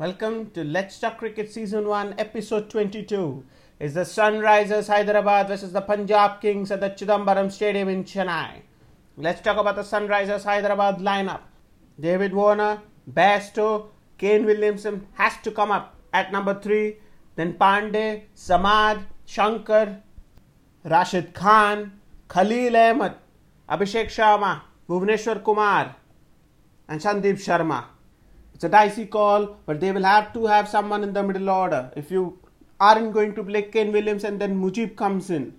Welcome to Let's Talk Cricket Season 1, Episode 22. Is the Sunrisers Hyderabad versus the Punjab Kings at the Chidambaram Stadium in Chennai. Let's talk about the Sunrisers Hyderabad lineup. David Warner, Bairstow, Kane Williamson has to come up at number 3. Then Pandey, Samad, Shankar, Rashid Khan, Khalil Ahmed, Abhishek Sharma, Bhuvneshwar Kumar, and Sandeep Sharma. It's a dicey call, but they will have to have someone in the middle order. If you aren't going to play Kane Williamson, then Mujib comes in.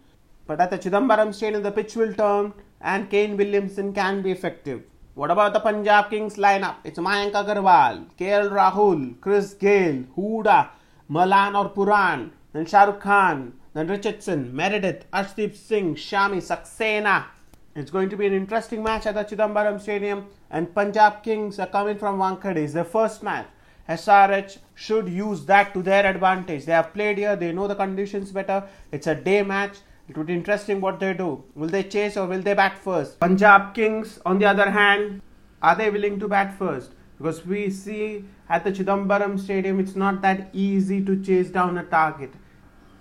But at the Chidambaram Stadium, the pitch will turn and Kane Williamson can be effective. What about the Punjab Kings lineup? It's Mayank Agarwal, KL Rahul, Chris Gayle, Hooda, Malan or Pooran, then Shahrukh Khan, then Richardson, Meredith, Arshdeep Singh, Shami, Saxena, it's going to be an interesting match at the Chidambaram Stadium, and Punjab Kings are coming from Wankhede. It's their first match. SRH should use that to their advantage. They have played here, they know the conditions better. It's a day match. It would be interesting what they do. Will they chase or will they bat first? Punjab Kings, on the other hand, are they willing to bat first? Because we see at the Chidambaram Stadium, it's not that easy to chase down a target.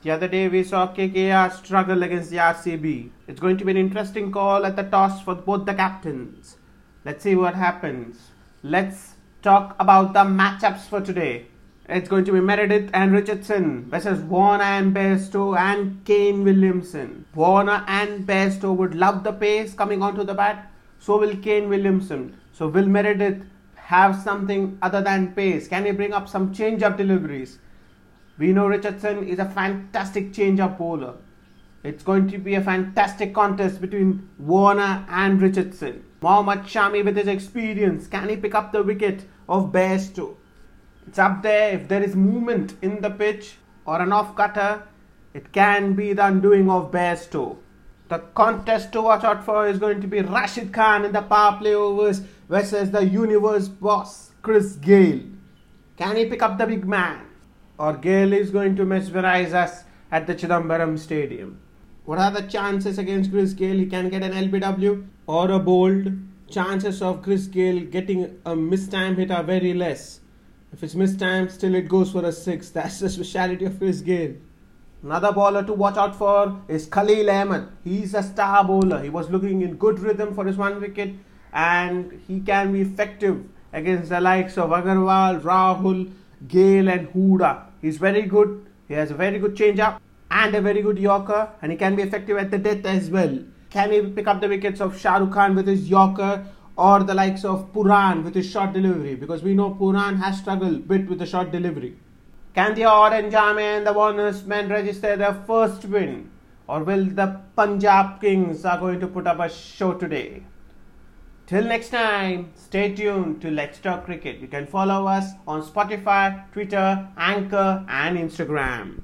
The other day we saw KKR struggle against the RCB. It's going to be an interesting call at the toss for both the captains. Let's see what happens. Let's talk about the matchups for today. It's going to be Meredith and Richardson versus Warner and Bairstow and Kane Williamson. Warner and Bairstow would love the pace coming onto the bat. So will Kane Williamson. So will Meredith have something other than pace? Can he bring up some change-up deliveries? We know Richardson is a fantastic change-up bowler. It's going to be a fantastic contest between Warner and Richardson. Mohammad Shami with his experience, can he pick up the wicket of Bairstow? It's up there. If there is movement in the pitch or an off cutter, it can be the undoing of Bairstow. The contest to watch out for is going to be Rashid Khan in the power play overs versus the universe boss Chris Gayle. Can he pick up the big man? Or Gayle is going to mesmerize us at the Chidambaram Stadium. What are the chances against Chris Gayle? He can get an LBW or a bowled. Chances of Chris Gayle getting a mistime hit are very less. If it's mistime, still it goes for a six. That's the speciality of Chris Gayle. Another bowler to watch out for is Khalil Ahmed. He's a star bowler. He was looking in good rhythm for his one wicket and he can be effective against the likes of Agarwal, Rahul, Gayle, and Hooda. He's very good. He has a very good change-up and a very good Yorker, and he can be effective at the death as well. Can he pick up the wickets of Shah Rukh Khan with his Yorker or the likes of Pooran with his short delivery? Because we know Pooran has struggled a bit with the short delivery. Can the Orange Army and the Warners men register their first win? Or will the Punjab Kings are going to put up a show today? Till next time, stay tuned to Let's Talk Cricket. You can follow us on Spotify, Twitter, Anchor, and Instagram.